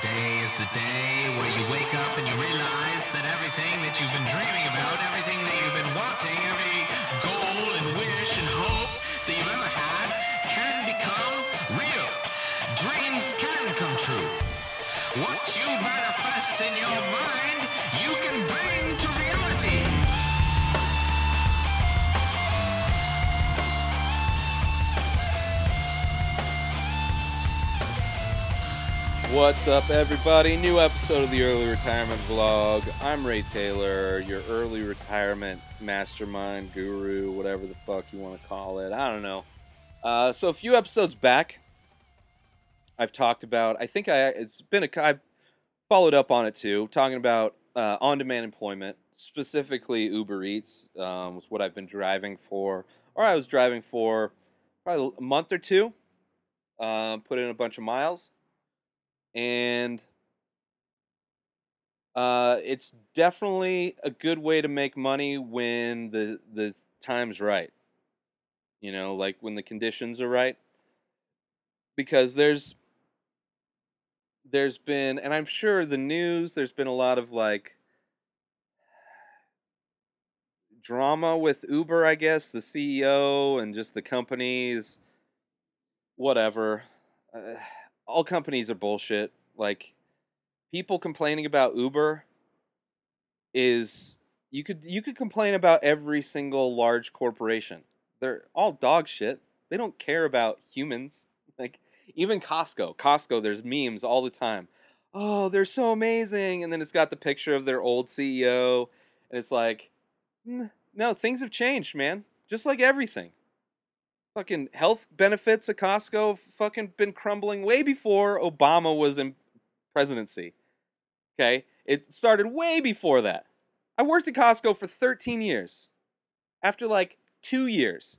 Today is the day where you wake up and you realize that everything that you've been dreaming about, everything that you've been wanting, every What's up, everybody? New episode of the Early Retirement Vlog. I'm Ray Taylor, your early retirement mastermind guru, whatever the fuck you want to call it. I don't know. Uh, so a few episodes back, I've talked about. I think I it's been a I followed up on it too, talking about uh, on-demand employment, specifically Uber Eats, um, was what I've been driving for, or I was driving for probably a month or two. Uh, put in a bunch of miles and uh, it's definitely a good way to make money when the the time's right. You know, like when the conditions are right. Because there's there's been and I'm sure the news there's been a lot of like drama with Uber, I guess, the CEO and just the companies whatever. Uh, all companies are bullshit. Like people complaining about Uber is you could you could complain about every single large corporation. They're all dog shit. They don't care about humans. Like even Costco. Costco, there's memes all the time. Oh, they're so amazing. And then it's got the picture of their old CEO. And it's like, "Mm, no, things have changed, man. Just like everything fucking health benefits at Costco fucking been crumbling way before Obama was in presidency. Okay? It started way before that. I worked at Costco for 13 years. After like 2 years,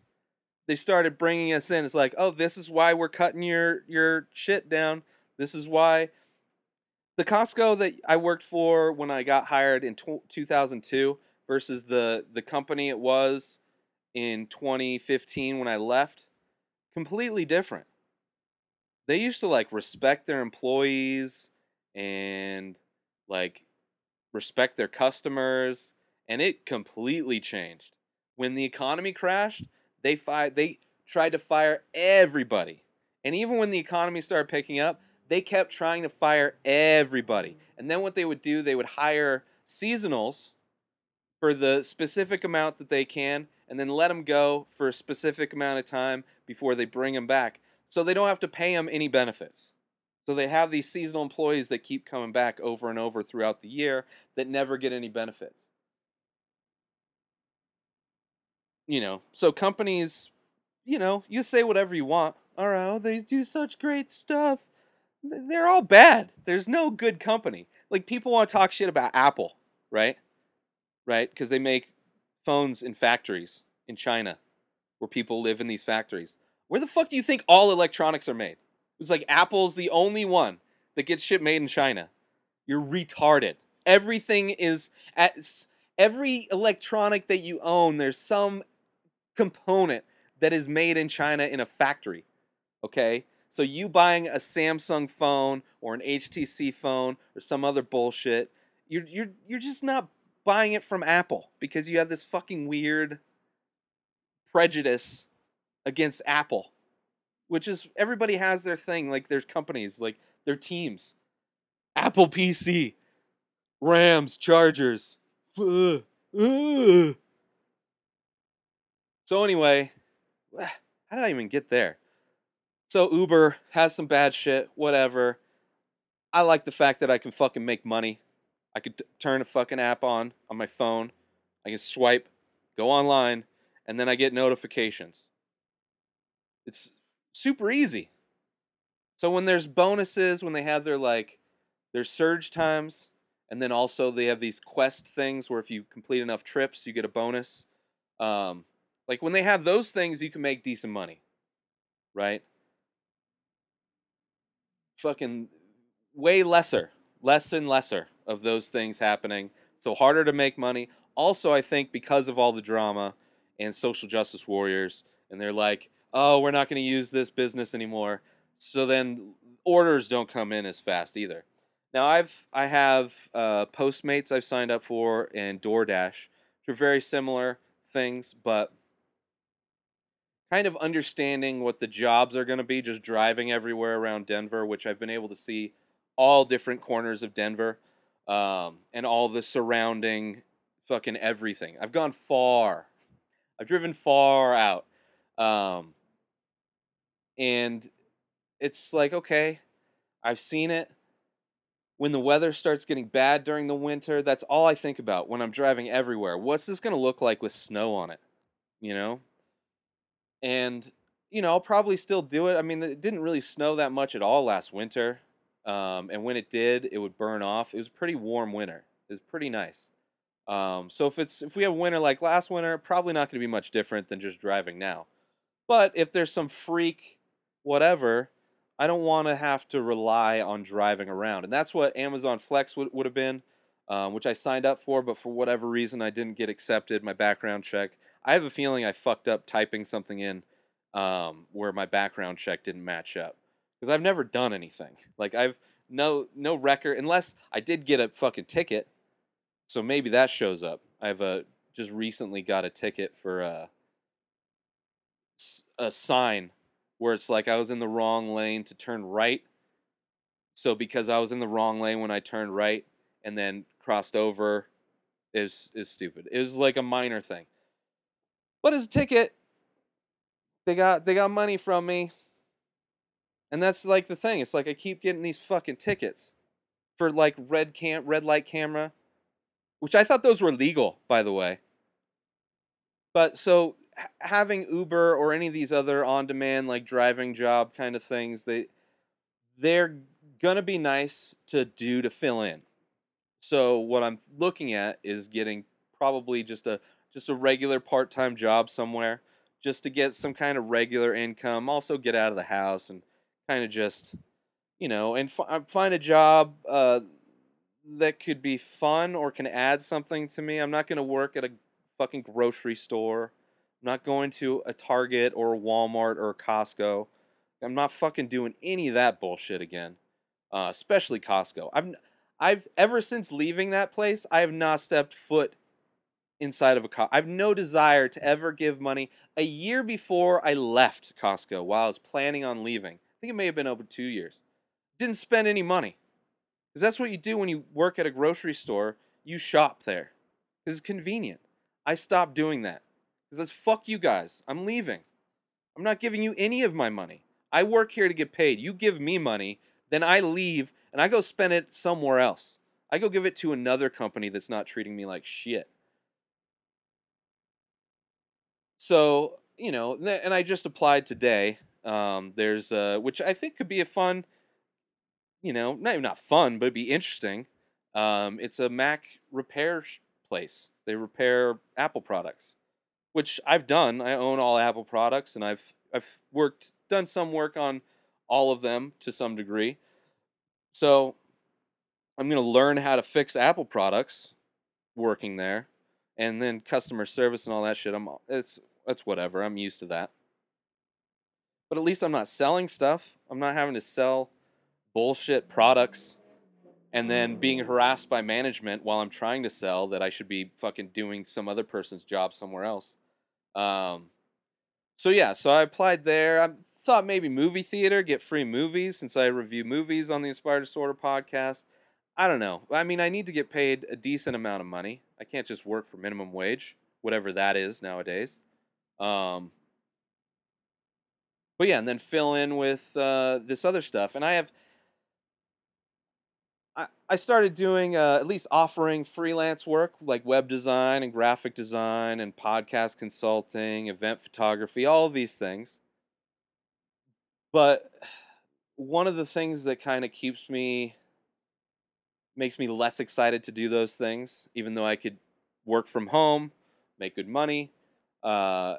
they started bringing us in. It's like, "Oh, this is why we're cutting your your shit down. This is why the Costco that I worked for when I got hired in 2002 versus the the company it was in 2015 when I left, completely different. They used to like respect their employees and like respect their customers, and it completely changed. When the economy crashed, they fi- they tried to fire everybody. And even when the economy started picking up, they kept trying to fire everybody. And then what they would do, they would hire seasonals for the specific amount that they can and then let them go for a specific amount of time before they bring them back so they don't have to pay them any benefits. So they have these seasonal employees that keep coming back over and over throughout the year that never get any benefits. You know, so companies, you know, you say whatever you want. All right, oh, they do such great stuff. They're all bad. There's no good company. Like people want to talk shit about Apple, right? Right? Because they make phones in factories in China where people live in these factories. Where the fuck do you think all electronics are made? It's like Apple's the only one that gets shit made in China. You're retarded. Everything is at every electronic that you own, there's some component that is made in China in a factory. Okay? So you buying a Samsung phone or an HTC phone or some other bullshit, you're you're you're just not buying it from Apple because you have this fucking weird prejudice against Apple, which is everybody has their thing, like their companies, like their teams. Apple PC, Rams, Chargers. So anyway, how did I even get there? So Uber has some bad shit, whatever. I like the fact that I can fucking make money I could t- turn a fucking app on on my phone. I can swipe, go online, and then I get notifications. It's super easy. So when there's bonuses, when they have their like their surge times, and then also they have these quest things where if you complete enough trips, you get a bonus. Um, like when they have those things, you can make decent money, right? Fucking way lesser, less and lesser of those things happening. So harder to make money. Also, I think because of all the drama and social justice warriors, and they're like, oh, we're not going to use this business anymore. So then orders don't come in as fast either. Now I've I have uh, Postmates I've signed up for and DoorDash, which are very similar things, but kind of understanding what the jobs are going to be, just driving everywhere around Denver, which I've been able to see all different corners of Denver, um, and all the surrounding fucking everything. I've gone far. I've driven far out. Um, and it's like, okay, I've seen it. When the weather starts getting bad during the winter, that's all I think about when I'm driving everywhere. What's this going to look like with snow on it? You know? And, you know, I'll probably still do it. I mean, it didn't really snow that much at all last winter. Um, and when it did, it would burn off. It was a pretty warm winter. It was pretty nice. Um, so if it's if we have winter like last winter, probably not going to be much different than just driving now. But if there's some freak whatever, I don't want to have to rely on driving around. And that's what Amazon Flex would, would have been, um, which I signed up for, but for whatever reason I didn't get accepted. My background check. I have a feeling I fucked up typing something in um, where my background check didn't match up because I've never done anything. Like I've no no record unless I did get a fucking ticket. So maybe that shows up. I've uh, just recently got a ticket for uh, a sign where it's like I was in the wrong lane to turn right. So because I was in the wrong lane when I turned right and then crossed over is is stupid. It was like a minor thing. But a ticket, they got they got money from me. And that's like the thing. It's like I keep getting these fucking tickets for like red cam red light camera, which I thought those were legal, by the way. But so having Uber or any of these other on-demand like driving job kind of things, they they're gonna be nice to do to fill in. So what I'm looking at is getting probably just a just a regular part-time job somewhere just to get some kind of regular income, also get out of the house and kind of just, you know, and f- find a job uh, that could be fun or can add something to me. I'm not going to work at a fucking grocery store. I'm not going to a Target or a Walmart or a Costco. I'm not fucking doing any of that bullshit again. Uh, especially Costco. I've I've ever since leaving that place, I have not stepped foot inside of a Costco. I have no desire to ever give money. A year before I left Costco, while I was planning on leaving, think it may have been over two years, didn't spend any money. Because that's what you do when you work at a grocery store. You shop there. Because it's convenient. I stopped doing that. Because that's fuck you guys. I'm leaving. I'm not giving you any of my money. I work here to get paid. You give me money, then I leave and I go spend it somewhere else. I go give it to another company that's not treating me like shit. So, you know, and I just applied today. Um, there's, uh, which I think could be a fun, you know, not not fun, but it'd be interesting. Um, it's a Mac repair place. They repair Apple products, which I've done. I own all Apple products, and I've I've worked done some work on all of them to some degree. So I'm gonna learn how to fix Apple products working there, and then customer service and all that shit. I'm it's that's whatever. I'm used to that. But at least I'm not selling stuff. I'm not having to sell bullshit products and then being harassed by management while I'm trying to sell that I should be fucking doing some other person's job somewhere else. Um, so yeah, so I applied there. I thought maybe movie theater, get free movies since I review movies on the Inspired Disorder podcast. I don't know. I mean, I need to get paid a decent amount of money. I can't just work for minimum wage, whatever that is nowadays. Um, but yeah, and then fill in with uh, this other stuff. And I have, I, I started doing uh, at least offering freelance work like web design and graphic design and podcast consulting, event photography, all these things. But one of the things that kind of keeps me, makes me less excited to do those things, even though I could work from home, make good money, uh,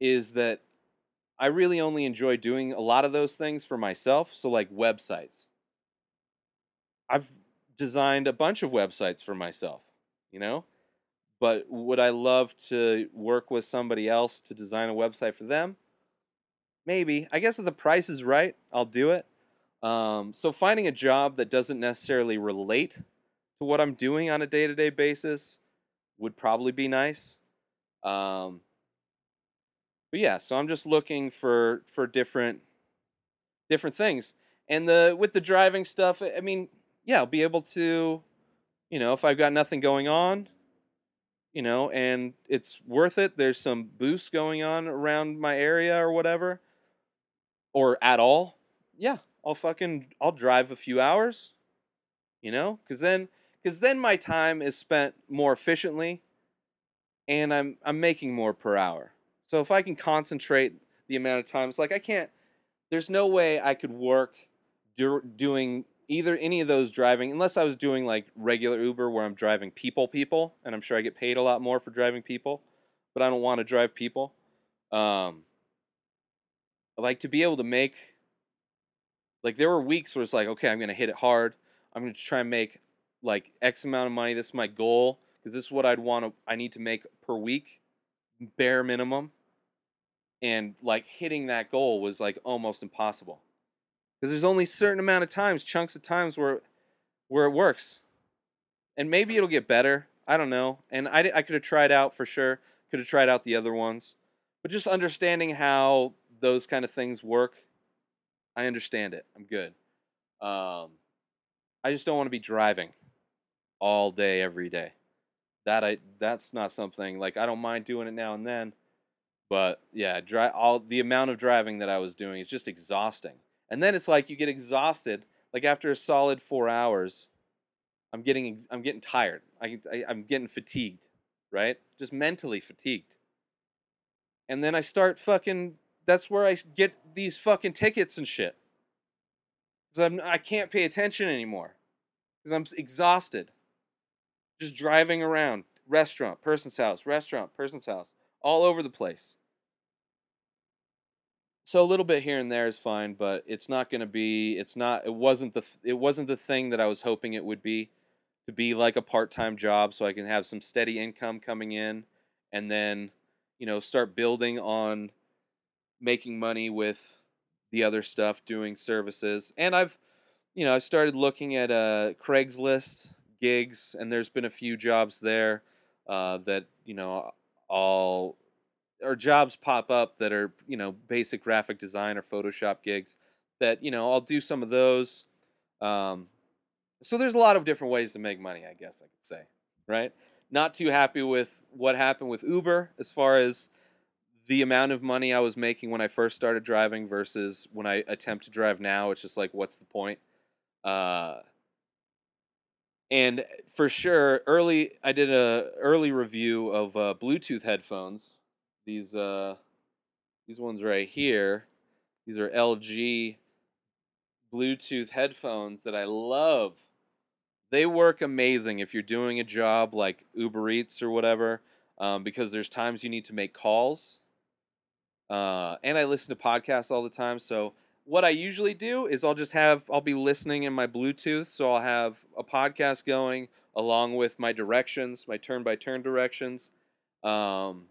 is that I really only enjoy doing a lot of those things for myself. So, like websites. I've designed a bunch of websites for myself, you know? But would I love to work with somebody else to design a website for them? Maybe. I guess if the price is right, I'll do it. Um, so finding a job that doesn't necessarily relate to what I'm doing on a day to day basis would probably be nice. Um, but yeah, so I'm just looking for for different different things. And the with the driving stuff, I mean, yeah, I'll be able to, you know, if I've got nothing going on, you know, and it's worth it. There's some boosts going on around my area or whatever, or at all. Yeah, I'll fucking I'll drive a few hours, you know, because then because then my time is spent more efficiently, and I'm I'm making more per hour. So if I can concentrate the amount of times, like I can't, there's no way I could work do, doing either any of those driving unless I was doing like regular Uber where I'm driving people people and I'm sure I get paid a lot more for driving people, but I don't want to drive people. Um, I like to be able to make like there were weeks where it's like okay I'm gonna hit it hard. I'm gonna try and make like X amount of money. This is my goal because this is what I'd want to. I need to make per week, bare minimum. And like hitting that goal was like almost impossible because there's only certain amount of times, chunks of times where where it works, and maybe it'll get better. I don't know. And I I could have tried out for sure. Could have tried out the other ones, but just understanding how those kind of things work, I understand it. I'm good. Um, I just don't want to be driving all day every day. That I that's not something like I don't mind doing it now and then, but yeah, all the amount of driving that I was doing is just exhausting. And then it's like you get exhausted. Like after a solid four hours, I'm getting I'm getting tired. I, I I'm getting fatigued, right? Just mentally fatigued. And then I start fucking. That's where I get these fucking tickets and shit. Cause I'm I can't pay attention anymore. Cause I'm exhausted. Just driving around, restaurant, person's house, restaurant, person's house, all over the place. So a little bit here and there is fine, but it's not going to be. It's not. It wasn't the. It wasn't the thing that I was hoping it would be, to be like a part-time job, so I can have some steady income coming in, and then, you know, start building on making money with the other stuff, doing services, and I've, you know, I started looking at uh, Craigslist gigs, and there's been a few jobs there uh, that you know all or jobs pop up that are you know basic graphic design or Photoshop gigs that you know I'll do some of those. Um, so there's a lot of different ways to make money, I guess I could say, right? Not too happy with what happened with Uber as far as the amount of money I was making when I first started driving versus when I attempt to drive now. It's just like, what's the point? Uh, and for sure, early I did a early review of uh, Bluetooth headphones these uh these ones right here. These are LG Bluetooth headphones that I love. They work amazing if you're doing a job like Uber Eats or whatever, um, because there's times you need to make calls. Uh, and I listen to podcasts all the time. So what I usually do is I'll just have I'll be listening in my Bluetooth, so I'll have a podcast going along with my directions, my turn by turn directions. Um,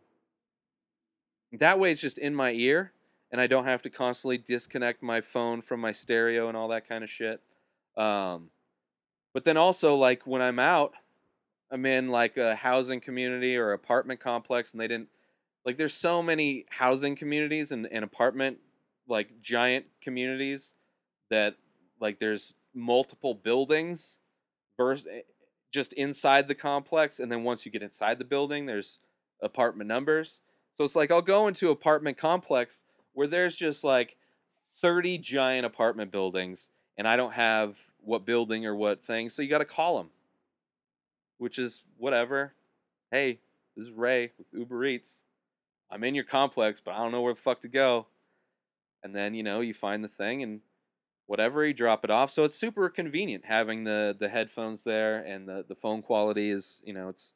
that way, it's just in my ear, and I don't have to constantly disconnect my phone from my stereo and all that kind of shit. Um, but then also, like when I'm out, I'm in like a housing community or apartment complex, and they didn't like. There's so many housing communities and, and apartment like giant communities that like there's multiple buildings eh, just inside the complex and then once you get inside the building there's apartment numbers so it's like I'll go into apartment complex where there's just like 30 giant apartment buildings and I don't have what building or what thing. So you got to call them, which is whatever. Hey, this is Ray with Uber Eats. I'm in your complex, but I don't know where the fuck to go. And then, you know, you find the thing and whatever, you drop it off. So it's super convenient having the the headphones there and the, the phone quality is, you know, it's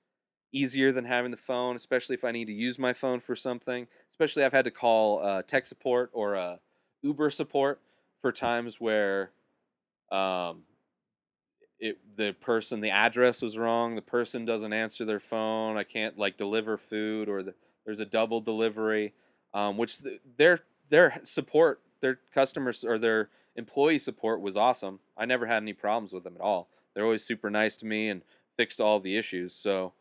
easier than having the phone, especially if I need to use my phone for something. Especially, I've had to call uh, tech support or uh, Uber support for times where um, it the person the address was wrong, the person doesn't answer their phone, I can't like deliver food, or the, there's a double delivery, um, which their their support, their customers or their employee support was awesome. I never had any problems with them at all. They're always super nice to me and fixed all the issues. So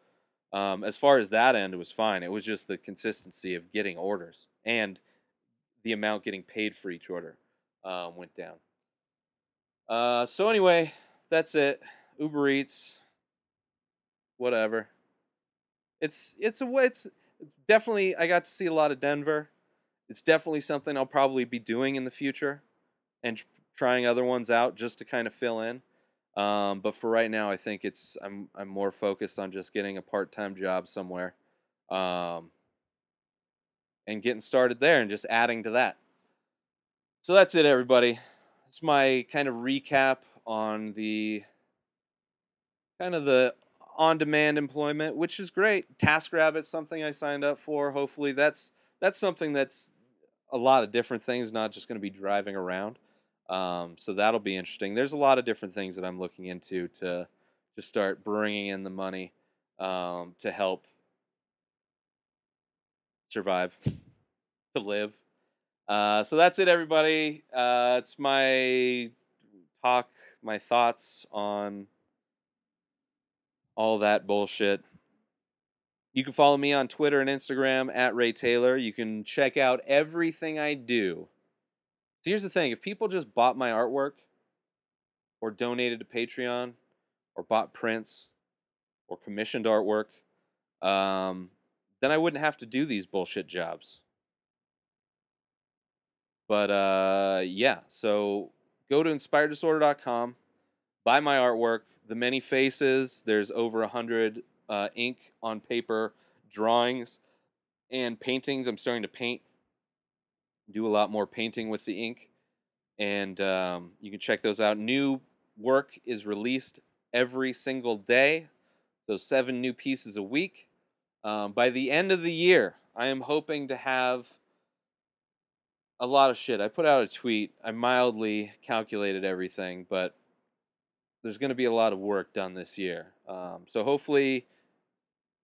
um, as far as that end, it was fine. It was just the consistency of getting orders and the amount getting paid for each order um, went down. Uh, so anyway, that's it. Uber Eats, whatever. It's it's a it's definitely I got to see a lot of Denver. It's definitely something I'll probably be doing in the future, and trying other ones out just to kind of fill in. Um, but for right now, I think it's I'm I'm more focused on just getting a part time job somewhere, um, and getting started there, and just adding to that. So that's it, everybody. It's my kind of recap on the kind of the on demand employment, which is great. TaskRabbit, something I signed up for. Hopefully, that's that's something that's a lot of different things, not just going to be driving around. Um, so that'll be interesting. There's a lot of different things that I'm looking into to just start bringing in the money um, to help survive, to live. Uh, so that's it, everybody. Uh, it's my talk, my thoughts on all that bullshit. You can follow me on Twitter and Instagram at Ray Taylor. You can check out everything I do. So here's the thing if people just bought my artwork or donated to Patreon or bought prints or commissioned artwork, um, then I wouldn't have to do these bullshit jobs. But uh, yeah, so go to inspireddisorder.com, buy my artwork, The Many Faces. There's over a hundred uh, ink on paper drawings and paintings. I'm starting to paint, do a lot more painting with the ink, and um, you can check those out. New work is released every single day, so seven new pieces a week. Um, by the end of the year, I am hoping to have a lot of shit. I put out a tweet. I mildly calculated everything, but there's going to be a lot of work done this year. Um, so hopefully,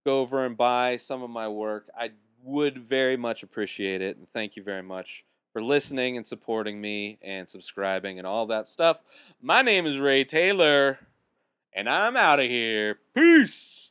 go over and buy some of my work. I would very much appreciate it, and thank you very much for listening and supporting me and subscribing and all that stuff. My name is Ray Taylor, and I'm out of here. Peace.